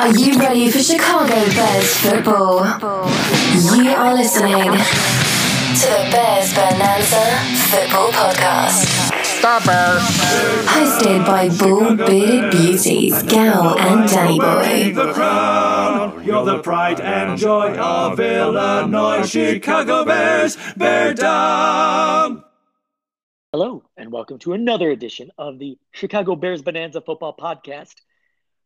Are you ready for Chicago Bears football? You are listening to the Bears Bonanza Football Podcast. Stop Bears. Hosted by Bull Bearded Beauties, Gal and Danny Boy. You're the pride and joy of Illinois. Chicago Bears, bear down. Hello, and welcome to another edition of the Chicago Bears Bonanza Football Podcast.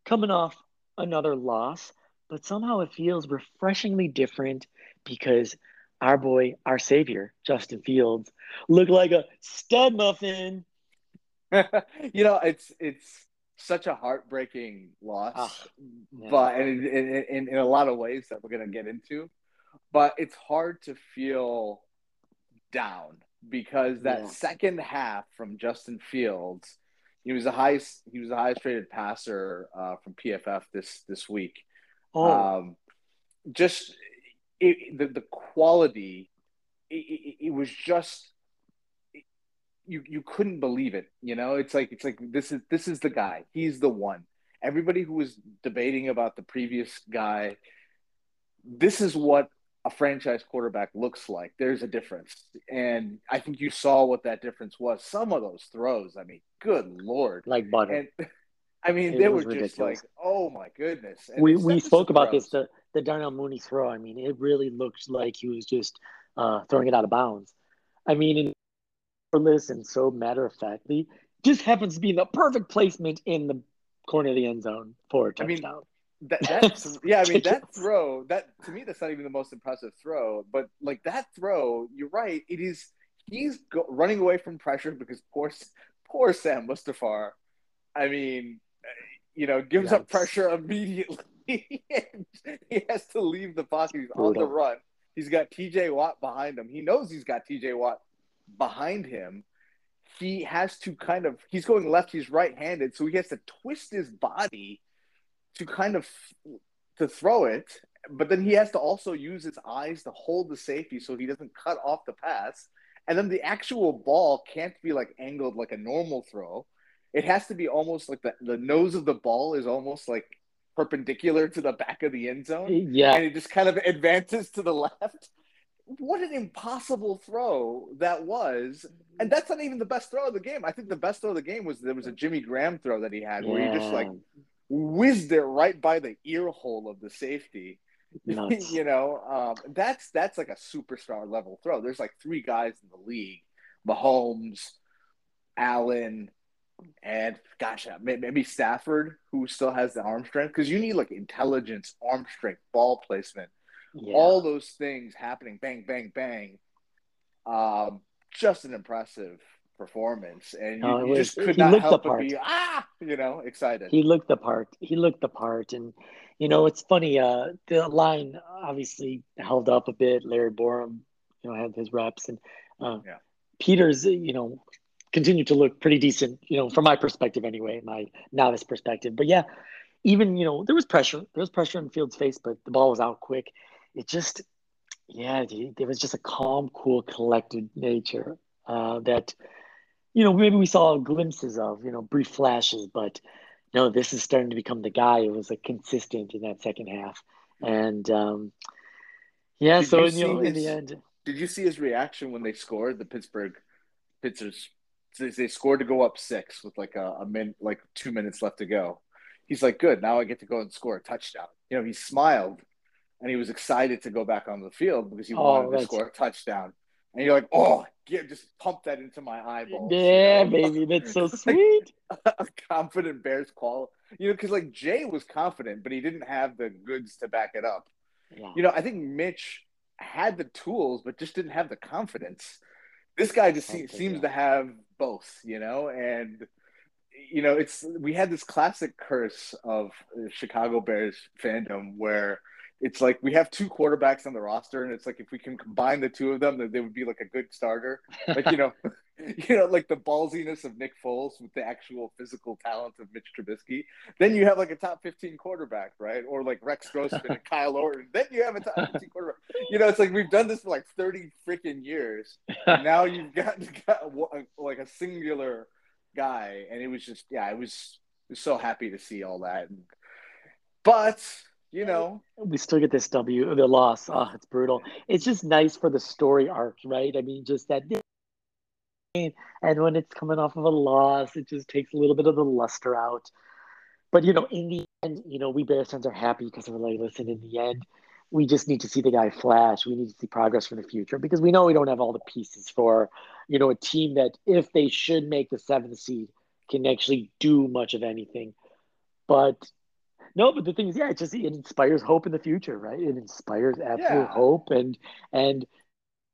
Coming off another loss, but somehow it feels refreshingly different because our boy, our savior, Justin Fields, looked like a stud muffin. you know, it's it's such a heartbreaking loss, Ah, yeah. but and in, in, in, in a lot of ways that we're gonna get into, but it's hard to feel down because that Yeah. second half from Justin Fields, he was the highest he was the highest rated passer uh, from PFF this this week. Oh, Um, just it, the the quality, it, it, it was just you you couldn't believe it. You know, it's like it's like this is this is the guy. He's the one. Everybody who was debating about the previous guy, this is what a franchise quarterback looks like. There's a difference, and I think you saw what that difference was. Some of those throws, I mean, good lord, like butter. and I mean, It they were was just like, oh my goodness. And we we spoke about this the the Darnell Mooney throw. I mean, it really looked like he was just uh, throwing it out of bounds. I mean, and effortless and so matter of factly, just happens to be the perfect placement in the corner of the end zone for a I mean, That, that's yeah. I mean, that throw that to me, that's not even the most impressive throw. But like that throw, you're right. It is. He's go, running away from pressure because poor, poor Sam Mustipher. I mean, uh, you know, gives up pressure immediately. and he has to leave the pocket. He's on the run. He's got T.J. Watt behind him. He knows he's got T.J. Watt behind him. He has to kind of. He's going left. He's right-handed, so he has to twist his body to kind of to throw it, but then he has to also use his eyes to hold the safety so he doesn't cut off the pass. And then the actual ball can't be like angled like a normal throw. It has to be almost like the, the nose of the ball is almost like perpendicular to the back of the end zone. Yeah, And it just kind of advances to the left. What an impossible throw that was. And that's not even the best throw of the game. I think the best throw of the game was there was a Jimmy Graham throw that he had where he just like whizzed it right by the ear hole of the safety. you know, um, that's that's like a superstar level throw. There's like three guys in the league: Mahomes, Allen, and gosh, maybe Stafford, who still has the arm strength. Because you need like intelligence, arm strength, ball placement, yeah. all those things happening, bang, bang, bang. Um, just an impressive performance, and you, No, you was- just could not help but be ah, you know, excited. he looked the part. He looked the part, and you know it's funny. Uh, the line obviously held up a bit. Larry Borom, you know, had his reps, and uh, Yeah. Peters, you know, continued to look pretty decent. You know, from my perspective anyway, my novice perspective. But yeah, even you know there was pressure. There was pressure in Fields' face, but the ball was out quick. It just, yeah, there was just a calm, cool, collected nature uh, that you know, maybe we saw glimpses of, you know, brief flashes, but no, this is starting to become the guy who was like consistent in that second half. And um, yeah, Did so you you know, see in the end, Did you see his reaction when they scored the Pittsburgh Pittsburgh they- scored to go up six with like a, a min like two minutes left to go. He's like, Good, now I get to go and score a touchdown. You know, he smiled and he was excited to go back on the field because he Oh, wanted to score a touchdown. And you're like, Oh, just pump that into my eyeballs. you yeah, know? baby, that's so sweet. a confident Bears call. You know, because like Jay was confident, but he didn't have the goods to back it up. Yeah. You know, I think Mitch had the tools, but just didn't have the confidence. This guy just se- seems to have both, you know, and you know, it's we had this classic curse of Chicago Bears fandom where it's like we have two quarterbacks on the roster, and it's like if we can combine the two of them, then they would be like a good starter. Like you know, you know, like the ballsiness of Nick Foles with the actual physical talent of Mitch Trubisky. Then you have like a top fifteen quarterback, right? Or like Rex Grossman and Kyle Orton. Then you have a top fifteen quarterback. You know, it's like we've done this for like thirty freaking years. And now you've got, got one- like a singular guy, and it was just yeah, I was, was so happy to see all that. And but you know, we still get this W, the loss. Oh, it's brutal. It's just nice for the story arc, right? I mean, just that. And when it's coming off of a loss, it just takes a little bit of the luster out. But you know, in the end, you know, we Bears fans are happy because we're like, listen, in the end, we just need to see the guy flash. We need to see progress for the future because we know we don't have all the pieces for, you know, a team that if they should make the seventh seed can actually do much of anything. But no, but the thing is, yeah, it just it inspires hope in the future, right? It inspires absolute yeah. hope and and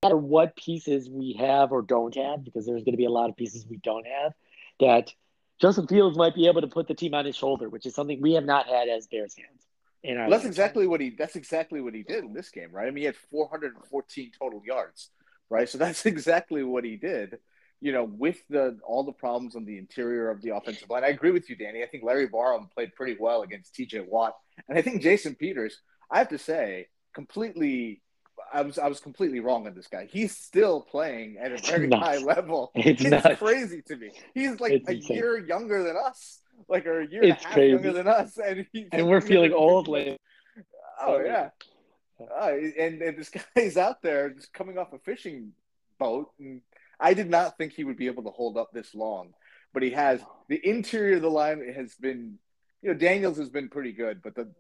no matter what pieces we have or don't have, because there's going to be a lot of pieces we don't have, that Justin Fields might be able to put the team on his shoulder, which is something we have not had as Bears fans. Well, that's exactly what he. That's exactly what he did in this game, right? I mean, he had 414 total yards, right? So that's exactly what he did. You know, with the all the problems on the interior of the offensive line, I agree with you, Danny. I think Larry Borom played pretty well against T.J. Watt, and I think Jason Peters. I have to say, completely I was I was completely wrong on this guy. He's still playing at a very high level. It's, it's crazy to me. He's like it's a insane. year younger than us, like or a year it's and a half crazy. younger than us, and and we're feeling old. Like, oh yeah, uh, and and this guy's out there just coming off a fishing boat, and I did not think he would be able to hold up this long, but he has. The interior of the line has been, you know, Daniels has been pretty good, but the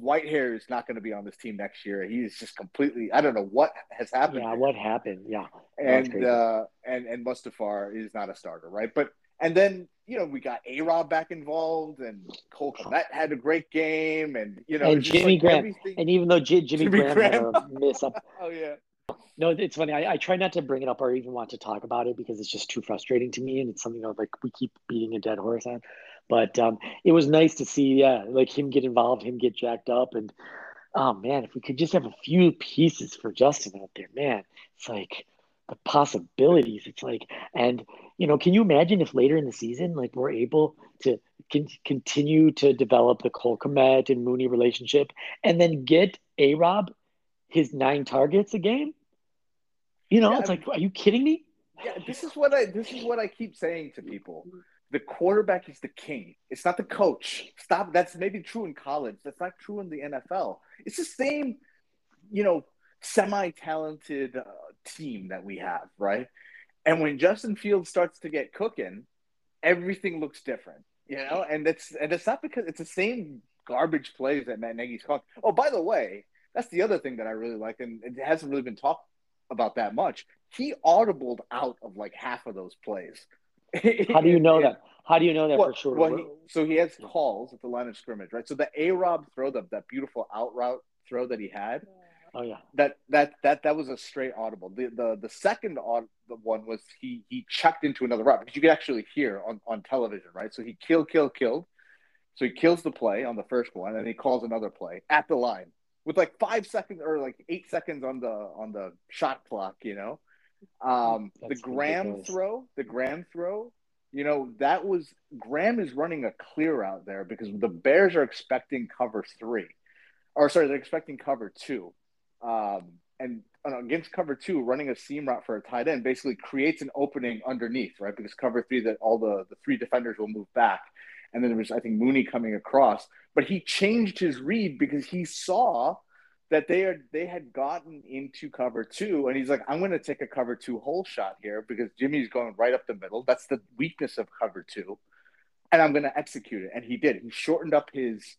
Whitehair is not going to be on this team next year. He's just completely. I don't know what has happened. Yeah, what happened? Yeah, and uh, and and Mustipher is not a starter, right? But and then you know we got A Rob back involved, and Cole Kmet had a great game, and you know and Jimmy like Graham, everything... and even though J- Jimmy, Jimmy Graham, Graham. had a miss up. oh yeah. No, it's funny. I, I, try not to bring it up or even want to talk about it because it's just too frustrating to me, and it's something that like we keep beating a dead horse on. But um, it was nice to see, yeah, like him get involved, him get jacked up, and oh man, if we could just have a few pieces for Justin out there, man, it's like the possibilities. It's like, and you know, can you imagine if later in the season, like we're able to con- continue to develop the Cole Kmet and Mooney relationship, and then get A Rob his nine targets a game? You know, yeah, it's like, are you kidding me? Yeah, this is what I this is what I keep saying to people the quarterback is the king. It's not the coach. Stop. That's maybe true in college. That's not true in the NFL. It's the same, you know, semi-talented uh, team that we have, right? And when Justin Fields starts to get cooking, everything looks different, you know. And it's and it's not because it's the same garbage plays that Matt Nagy's calling. Oh, by the way, that's the other thing that I really like, and it hasn't really been talked about that much. He audibled out of like half of those plays. How do you know that? How do you know that well, for sure? Well, he, so he has calls at the line of scrimmage, right? So the A Rob throw, the, that beautiful out route throw that he had. Oh yeah. That that that that was a straight audible. The the the second aud- the one was he he checked into another route because you could actually hear on on television, right? So he kill kill killed. So he kills the play on the first one, and he calls another play at the line with like five seconds or like eight seconds on the on the shot clock, you know. Um, the Graham ridiculous. throw, the Graham throw, you know, that was Graham is running a clear out there because the Bears are expecting cover three, or sorry, they're expecting cover two, um, and against cover two, running a seam route for a tight end basically creates an opening underneath, right? Because cover three, that all the the three defenders will move back, and then there was I think Mooney coming across, but he changed his read because he saw that they are they had gotten into cover two, and he's like, I'm going to take a cover two hole shot here because Jimmy's going right up the middle. That's the weakness of cover two, and I'm going to execute it. And he did. He shortened up his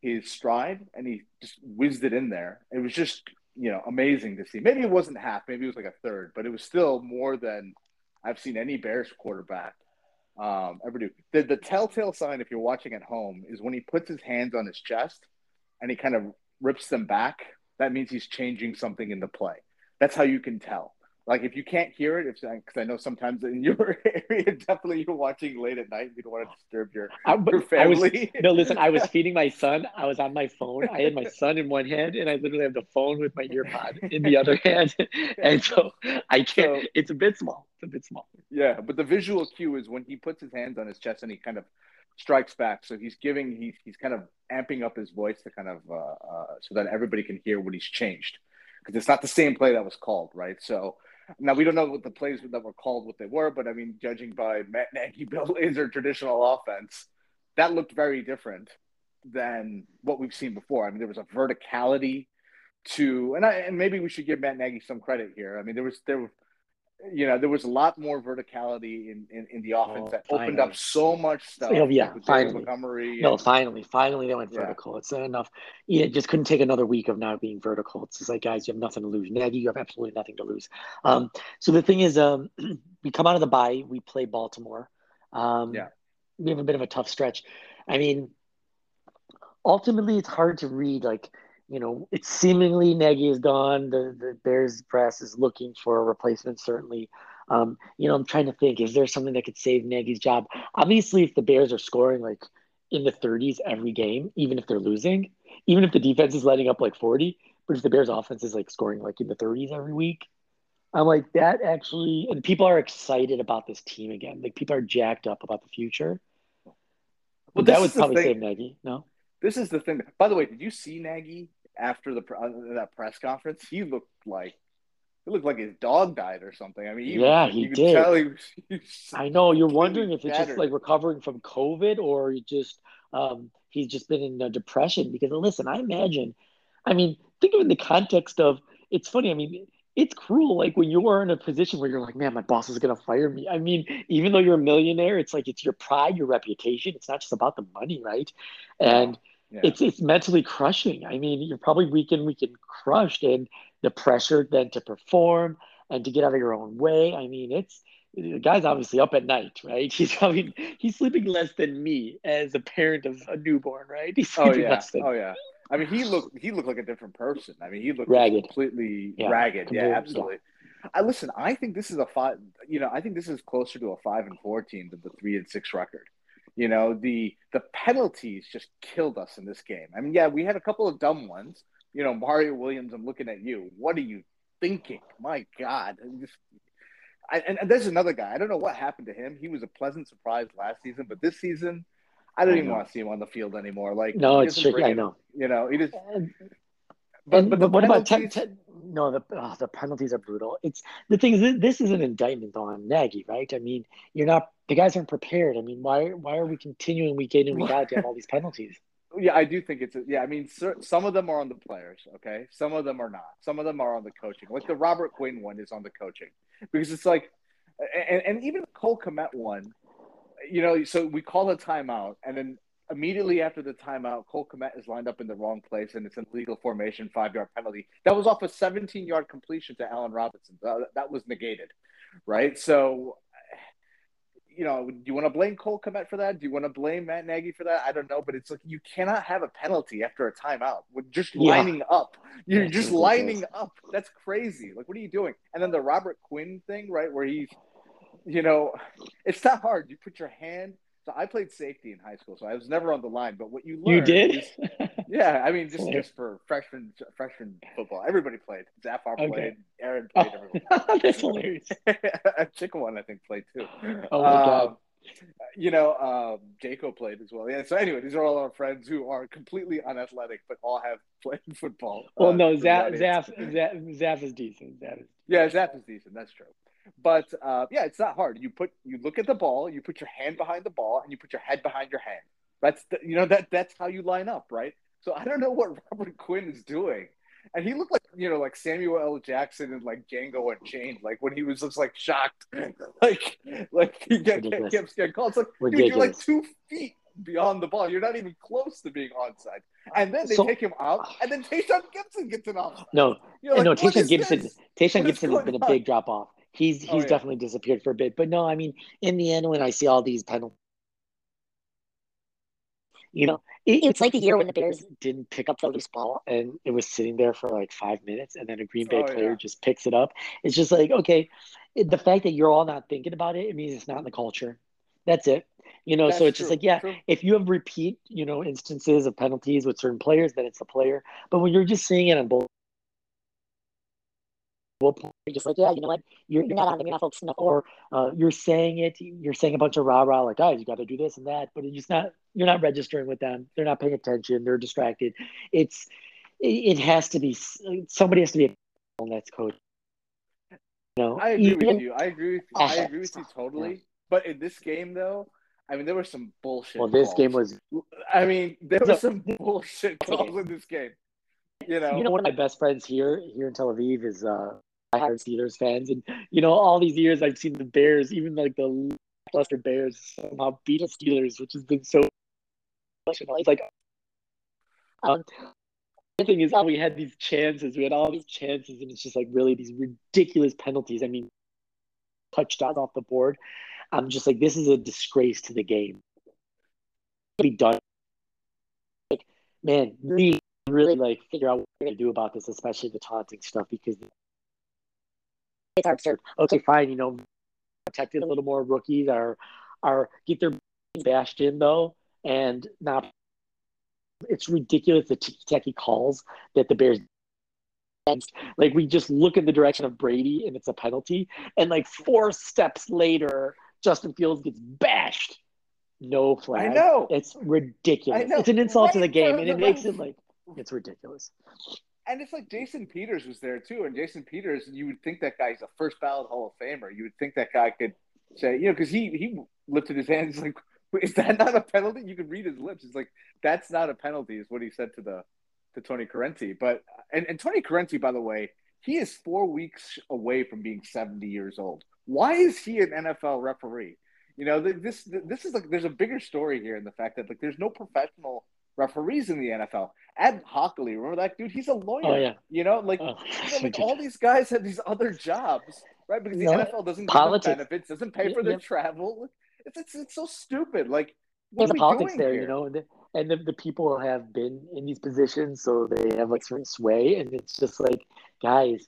his stride and he just whizzed it in there. It was just you know amazing to see. Maybe it wasn't half, maybe it was like a third, but it was still more than I've seen any Bears quarterback um, ever do. The the telltale sign, if you're watching at home, is when he puts his hands on his chest and he kind of rips them back, that means he's changing something in the play. That's how you can tell. Like if you can't hear it, if because I know sometimes in your area, definitely you're watching late at night. You don't want to disturb your, I, your family. Was, no, listen, I was feeding my son. I was on my phone. I had my son in one hand, and I literally have the phone with my earpod in the other hand, and so I can't. So, it's a bit small. It's a bit small. Yeah, but the visual cue is when he puts his hands on his chest and he kind of strikes back. So he's giving he's he's kind of amping up his voice to kind of uh, uh, so that everybody can hear what he's changed because it's not the same play that was called, right? So now we don't know what the plays that were called what they were, but I mean, judging by Matt Nagy Bill Lazor traditional offense, that looked very different than what we've seen before. I mean, there was a verticality to, and I, and maybe we should give Matt Nagy some credit here. I mean, there was there you know, there was a lot more verticality in, in, in the offense Oh, that finally. opened up so much stuff. Oh, yeah, like with David finally. Montgomery No, and- finally, finally they went Yeah. vertical. It's not enough. Yeah, it just couldn't take another week of not being vertical. It's just like, guys, you have nothing to lose. Nagy, you have absolutely nothing to lose. Um, so the thing is, um, we come out of the bye, we play Baltimore. Um, Yeah. we have a bit of a tough stretch. I mean, ultimately, it's hard to read. Like, you know, it's seemingly Nagy is gone. The the Bears press is looking for a replacement. Certainly, um, you know, I'm trying to think: is there something that could save Nagy's job? Obviously, if the Bears are scoring like in the 30s every game, even if they're losing, even if the defense is letting up like 40, but if the Bears offense is like scoring like in the 30s every week, I'm like that actually, and people are excited about this team again. Like people are jacked up about the future. Well, that would probably save Nagy. No, This is the thing. By the way, did you see Nagy after the uh, that press conference? He looked like it looked like his dog died or something. I mean, he Yeah, he you did. Tell he he I know you're wondering if it's just like recovering from COVID or he just um, he's just been in a depression. Because listen, I imagine, I mean, think of it in the context of it's funny. I mean, it's cruel. Like when you are in a position where you're like, man, my boss is gonna fire me. I mean, even though you're a millionaire, it's like it's your pride, your reputation. It's not just about the money, right? And Yeah. It's it's mentally crushing. I mean, you're probably week in, week in crushed, and the pressure then to perform and to get out of your own way. I mean, it's the guy's obviously up at night, right? He's probably he's sleeping less than me as a parent of a newborn, right? He's Oh yeah, less than oh yeah. I mean, he looked he looked like a different person. I mean, he looked Ragged. completely Yeah, ragged. completely, Yeah, yeah. absolutely. I listen. I think this is a five. You know, I think this is closer to a five and four team than the three and six record. You know, the the penalties just killed us in this game. I mean, yeah, we had a couple of dumb ones. You know, Mario Williams. I'm looking at you. What are you thinking? My God. Just- I, and, and there's another guy. I don't know what happened to him. He was a pleasant surprise last season, but this season, I don't I even know. want to see him on the field anymore. Like, No, it's tricky. I know. You know, he just. And, But and- but, but what about ten, penalties- ten, no the oh, the penalties are brutal. It's the thing is this is an indictment on Nagy, right? I mean, you're not the guys aren't prepared. I mean, why why are we continuing week in and week out to have all these penalties? Yeah, I do think it's yeah. I mean, some of them are on the players. Okay, some of them are not. Some of them are on the coaching. Like the Robert Quinn one is on the coaching because it's like, and, and even the Cole Kmet one, you know. So we call a timeout, and then immediately after the timeout, Cole Kmet is lined up in the wrong place, and it's an illegal formation, five yard penalty. That was off a 17 yard completion to Allen Robinson. That was negated, right? So you know, do you want to blame Cole Kmet for that? Do you want to blame Matt Nagy for that? I don't know, but it's like you cannot have a penalty after a timeout with just Yeah. lining up. You're That's just lining up. That's crazy. Like, what are you doing? And then the Robert Quinn thing, right, where he's, you know, it's not hard. You put your hand. So I played safety in high school, so I was never on the line. But what you learn, You did? is- yeah, I mean, just just for freshman freshman football, everybody played. Zafar Okay. played. Aaron played. Everyone. That's hilarious. Chicken one, I think, played too. Oh my God. Um, You know, um, Jaco played as well. Yeah. So anyway, these are all our friends who are completely unathletic, but all have played football. Well, uh, no, the Zaf. Zaf, Zaf, Zaf is decent. Zaf is, Yeah, Zap is decent. That's true. But uh, yeah, it's not hard. You put you look at the ball, you put your hand behind the ball, and you put your head behind your hand. That's the, you know that that's how you line up, right? So I don't know what Robert Quinn is doing, and he looked like you know like Samuel L. Jackson and like Django Unchained, like when he was just like shocked, like like he get, Ridiculous. kept getting called. It's like dude, you're like two feet beyond the ball. You're not even close to being onside. And then they So- take him out, and then Tayshawn Gibson gets an offside. no, like, no, is Gibson. this? Tayshaun Gibson has been a on? big drop off. He's he's Oh, yeah. definitely disappeared for a bit. But no, I mean, in the end, when I see all these penalties, you know, it, it's like the year when the Bears didn't pick up the loose ball and it was sitting there for like five minutes, and then a Green Bay Oh, player yeah. just picks it up. It's just like okay, the fact that you're all not thinking about it, it means it's not in the culture. That's it. You know, so That's it's just like yeah, True. if you have repeat, you know, instances of penalties with certain players, then it's the player. But when you're just seeing it on both, points, you're just like, yeah, you know what, you're, you're not on them, you're not focused enough, or uh, you're saying it, you're saying a bunch of rah rah, like, guys, you got to do this and that, but you're just not, you're not registering with them. They're not paying attention. They're distracted. It's, it, it has to be somebody has to be a that's coach. You know, I agree even- with you. I agree with you. I agree with you totally. But in this game, though, I mean, there was some bullshit. Well, this calls. game was. I mean, there was some bullshit calls in this game. You know, You know, one of my best friends here here in Tel Aviv is uh, I heart Steelers fans, and you know, all these years I've seen the Bears, even like the cluster Bears, somehow beat the Steelers, which has been so. It's like, um, the thing is, how we had these chances, we had all these chances, and it's just like really these ridiculous penalties. I mean, touchdowns off the board. I'm just like, this is a disgrace to the game. Be done. Like, man, really, really like figure out what we're gonna do about this, especially the taunting stuff, because it's absurd. Okay, fine, you know, protected a little more rookies are are get their bashed in though, and not. It's ridiculous the ticky calls that the Bears. Like we just look in the direction of Brady and it's a penalty, and like four steps later, Justin Fields gets bashed. No flag. I know. It's ridiculous. I know. It's an insult to the game, and it makes it like it's ridiculous. And it's like Jason Peters was there too, and Jason Peters, you would think that guy's a first ballot Hall of Famer. You would think that guy could say, you know, because he he lifted his hands like, is that not a penalty? You could read his lips. It's like that's not a penalty, is what he said to the to Tony Corrente. But and, and Tony Corrente, by the way, he is four weeks away from being seventy years old. Why is he an NFL referee? You know, th- this this is like there's a bigger story here in the fact that like there's no professional referees in the NFL. Ed Hochuli, remember that dude? He's a lawyer. Oh yeah. You know, like, Oh, you know, like all these guys have these other jobs, right? Because the No, NFL doesn't give politics. them benefits, doesn't pay for their Yep. travel. It's, it's it's so stupid. Like, what There's are politics doing there, here? you know, and the, and the, the people have been in these positions, so they have like certain sway, and it's just like, guys,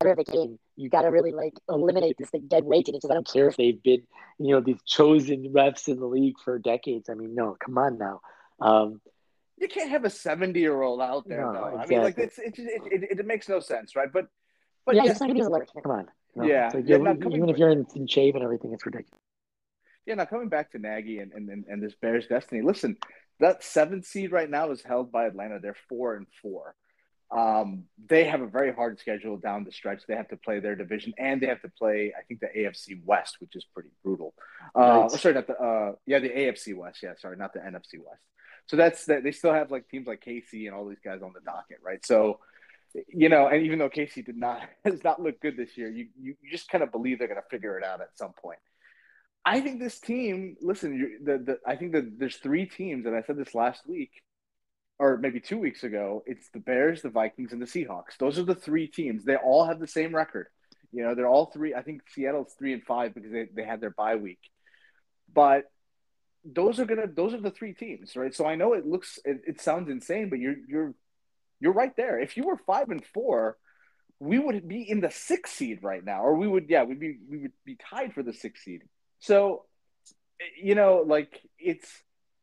the game. You got to really like eliminate this thing dead weight, it's I don't care if they've been, you know, these chosen refs in the league for decades. I mean, no, come on now. Um, You can't have a seventy-year-old out there, No, though. I mean, like, it's it, it, it, it makes no sense, right? But but yeah, it's not gonna be alert. Come on. You know, Yeah, like, yeah, even if you're in, in shape and everything, it's ridiculous. Yeah, now coming back to Nagy and, and, and, and this Bears destiny. Listen, that seventh seed right now is held by Atlanta. They're four and four. Um, they have a very hard schedule down the stretch. They have to play their division and they have to play, I think, the AFC West, which is pretty brutal. Uh, Right. Sorry, not the uh, yeah, the AFC West. Yeah, sorry, not the NFC West. So that's that. They still have like teams like KC and all these guys on the docket, right? So, you know, and even though KC did not has not looked good this year, you you, you just kind of believe they're going to figure it out at some point. I think this team. Listen, the the I think that there's three teams, and I said this last week, or maybe two weeks ago. It's the Bears, the Vikings, and the Seahawks. Those are the three teams. They all have the same record. You know, they're all three. I think Seattle's three and five because they, they had their bye week. But those are gonna those are the three teams, right? So I know it looks it, it sounds insane, but you're you're you're right there. If you were five and four, we would be in the sixth seed right now, or we would yeah we'd be we would be tied for the sixth seed. So you know, like it's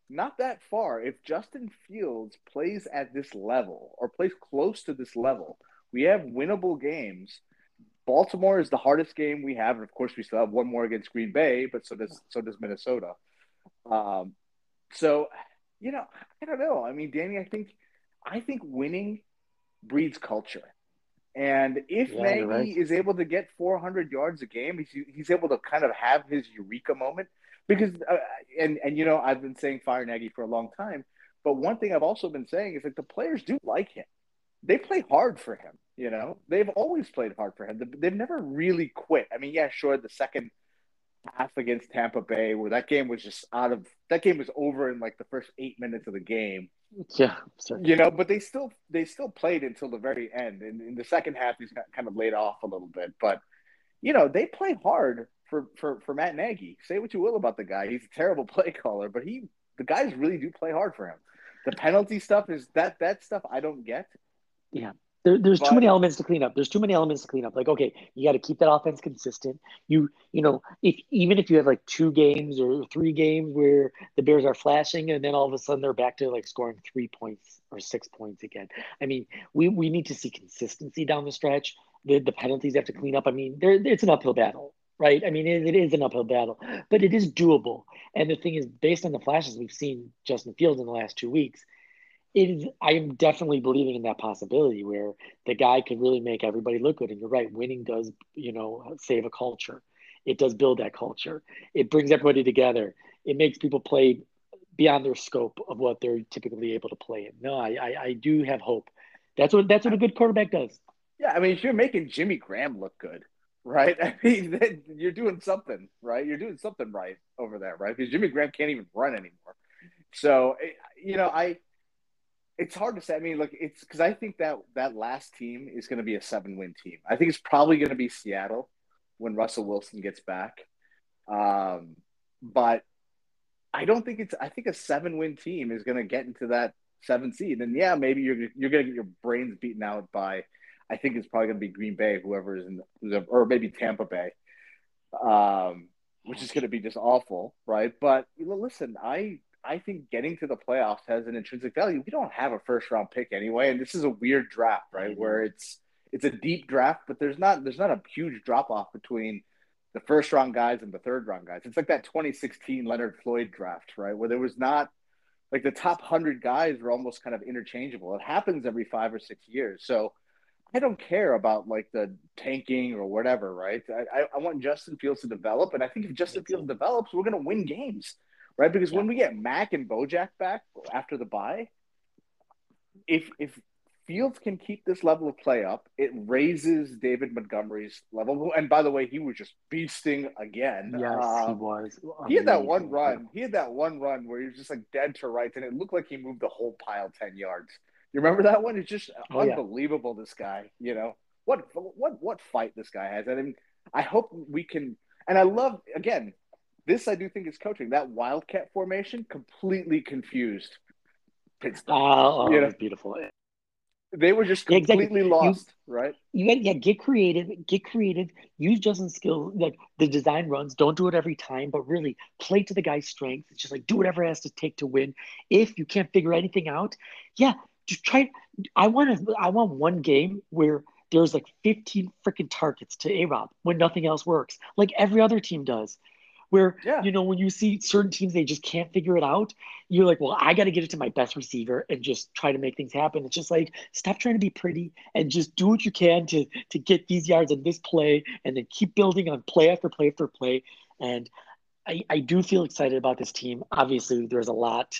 not that far. If Justin Fields plays at this level or plays close to this level, we have winnable games. Baltimore is the hardest game we have, and of course, we still have one more against Green Bay, but so does so does Minnesota. Um, so you know, I don't know. I mean, Danny, I think I think winning breeds culture. And if Yeah, Nagy right. is able to get 400 yards a game, he's, he's able to kind of have his eureka moment. Because, uh, and and you know, I've been saying fire Nagy for a long time, but one thing I've also been saying is like the players do like him. They play hard for him. You know, they've always played hard for him. They've never really quit. I mean, yeah, sure, the second half against Tampa Bay, where that game was just out of that game was over in like the first eight minutes of the game Yeah. You know but they still they still played until the very end and in the second half he's kind of laid off a little bit but you know they play hard for for for Matt Nagy say what you will about the guy he's a terrible play caller but he the guys really do play hard for him the penalty stuff is that that stuff I don't get Yeah. there, there's But- too many elements to clean up. There's too many elements to clean up. Like, okay, you got to keep that offense consistent. You, you know, if even if you have like two games or three games where the Bears are flashing, and then all of a sudden they're back to like scoring three points or six points again. I mean, we we need to see consistency down the stretch. The the penalties have to clean up. I mean, there it's an uphill battle, right? I mean, it, it is an uphill battle, but it is doable. And the thing is, based on the flashes we've seen Justin Fields in the last two weeks, it is I am definitely believing in that possibility where the guy could really make everybody look good. And you're right, winning does, you know, save a culture. It does build that culture. It brings everybody together. It makes people play beyond their scope of what they're typically able to play. No, I, I, I do have hope. That's what that's what a good quarterback does. Yeah, I mean, if you're making Jimmy Graham look good, right? I mean, you're doing something, right? You're doing something right over there, right? Because Jimmy Graham can't even run anymore. So, eh, you know, I it's hard to say. I mean, look, it's because I think that that last team is going to be a seven win team. I think it's probably going to be Seattle when Russell Wilson gets back. Um, but I don't think it's. I think a seven win team is going to get into that seven seed, and yeah, maybe you're you're going to get your brains beaten out by. I think it's probably going to be Green Bay, whoever is in, the, or maybe Tampa Bay, um, which is going to be just awful, right? But you know, listen, I I think getting to the playoffs has an intrinsic value. We don't have a first round pick anyway, and this is a weird draft, right? Mm-hmm. Where it's it's a deep draft, but there's not there's not a huge drop off between the first round guys and the third round guys. It's like that 2016 Leonard Floyd draft, right? Where there was not like the top 100 guys were almost kind of interchangeable. It happens every 5 or 6 years. So I don't care about like the tanking or whatever, right? I, I want Justin Fields to develop, and I think if Justin Fields develops, we're going to win games right? Because yeah. when we get Mack and Bojack back after the bye, if if Fields can keep this level of play up, it raises David Montgomery's level. And by the way, he was just beasting again. Yes, um, he was. He had that one run. He had that one run where he was just like dead to rights, and it looked like he moved the whole pile ten yards. You remember that one? It's just oh, unbelievable. Yeah. This guy, you know what? What? What fight this guy has? I mean, I hope we can. And I love again this I do think is coaching. That wildcat formation completely confused Pittsburgh. Oh, oh you know? beautiful. They were just completely yeah, exactly. lost, you, right? You yeah, get creative, get creative. Use Justin's skill, like the design runs. Don't do it every time, but really play to the guy's strengths. It's just like do whatever it has to take to win. If you can't figure anything out, yeah, just try. I want to. I want one game where there's like 15 freaking targets to A Rob when nothing else works, like every other team does where yeah. you know when you see certain teams they just can't figure it out you're like well i got to get it to my best receiver and just try to make things happen it's just like stop trying to be pretty and just do what you can to to get these yards in this play and then keep building on play after play after play and i i do feel excited about this team obviously there's a lot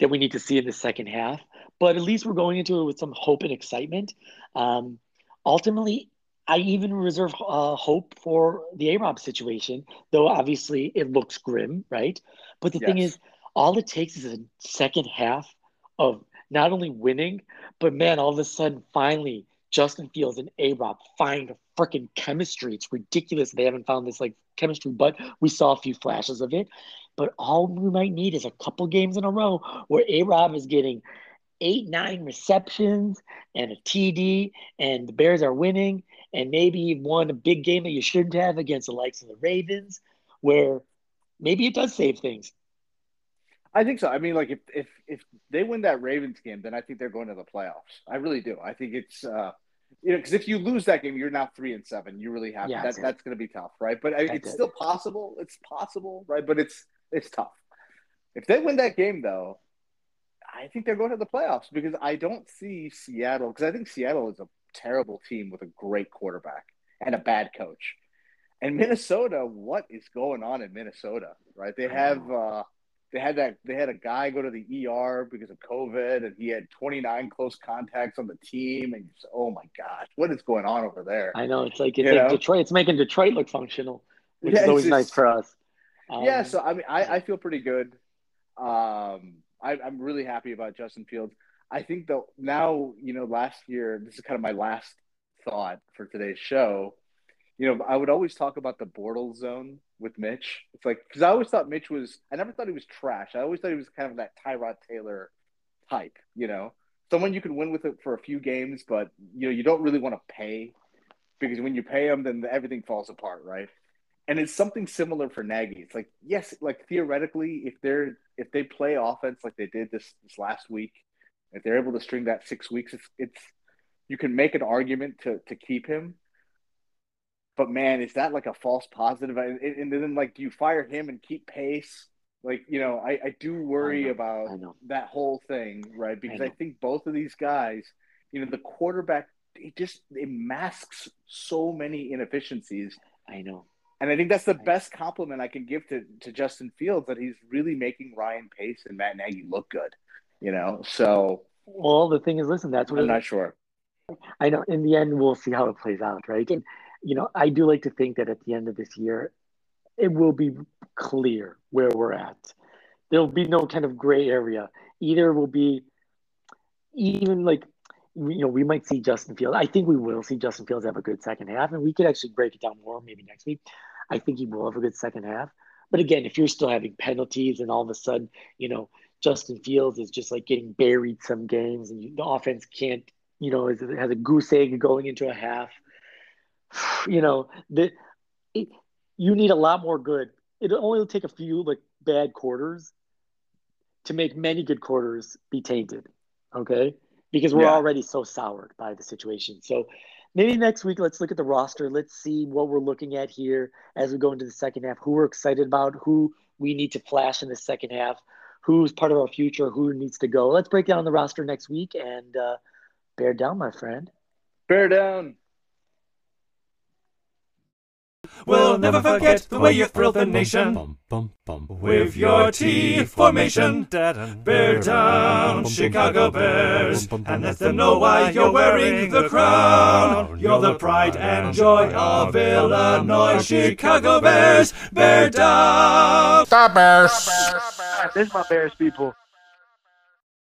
that we need to see in the second half but at least we're going into it with some hope and excitement um, ultimately I even reserve uh, hope for the A Rob situation, though obviously it looks grim, right? But the yes. thing is, all it takes is a second half of not only winning, but man, all of a sudden, finally, Justin Fields and A Rob find freaking chemistry. It's ridiculous they haven't found this like chemistry, but we saw a few flashes of it. But all we might need is a couple games in a row where A Rob is getting eight, nine receptions and a TD, and the Bears are winning and maybe you won a big game that you shouldn't have against the likes of the Ravens, where maybe it does save things. I think so. I mean, like if if if they win that Ravens game, then I think they're going to the playoffs. I really do. I think it's uh, you know because if you lose that game, you're now three and seven. You really have yeah, that. That's going to be tough, right? But I, it's it. still possible. It's possible, right? But it's it's tough. If they win that game, though, I think they're going to the playoffs because I don't see Seattle because I think Seattle is a terrible team with a great quarterback and a bad coach. And Minnesota, what is going on in Minnesota? Right? They have uh, they had that they had a guy go to the ER because of COVID, and he had 29 close contacts on the team. And just, oh my gosh, what is going on over there? I know it's like it's like Detroit. It's making Detroit look functional, which yeah, is always just, nice for us. Um, yeah, so I mean, I, I feel pretty good. Um, I, I'm really happy about Justin Fields. I think though now, you know, last year, this is kind of my last thought for today's show. You know, I would always talk about the Bortles zone with Mitch. It's like because I always thought Mitch was. I never thought he was trash. I always thought he was kind of that Tyrod Taylor type. You know, someone you can win with it for a few games, but you know you don't really want to pay because when you pay them, then everything falls apart, right? And it's something similar for Nagy. It's like yes, like theoretically, if they're if they play offense like they did this this last week, if they're able to string that six weeks, it's it's you can make an argument to to keep him. But man, is that like a false positive? And, and then like, do you fire him and keep pace? Like you know, I, I do worry I about that whole thing, right? Because I, I think both of these guys, you know, the quarterback, it just it masks so many inefficiencies. I know. And I think that's the best compliment I can give to, to Justin Fields that he's really making Ryan Pace and Matt Nagy look good. You know, so well, the thing is, listen, that's what I'm not sure. I know. In the end, we'll see how it plays out, right? And you know, I do like to think that at the end of this year, it will be clear where we're at. There'll be no kind of gray area. Either will be even like you know, we might see Justin Fields. I think we will see Justin Fields have a good second half, and we could actually break it down more maybe next week. I think he will have a good second half. But again, if you're still having penalties and all of a sudden, you know, Justin Fields is just like getting buried some games and the offense can't, you know, has a goose egg going into a half, you know, the, it, you need a lot more good. It'll only take a few like bad quarters to make many good quarters be tainted. Okay because we're yeah. already so soured by the situation. So maybe next week, let's look at the roster. Let's see what we're looking at here as we go into the second half, who we're excited about, who we need to flash in the second half, who's part of our future, who needs to go. Let's break down the roster next week and uh, bear down, my friend. Bear down. We'll never forget the way you thrilled the nation with your T formation. Bear down, Chicago Bears, and let them know why you're wearing the crown. You're the pride and joy of Illinois, Chicago Bears. Bear down. Stop, Bears. This is my Bears people.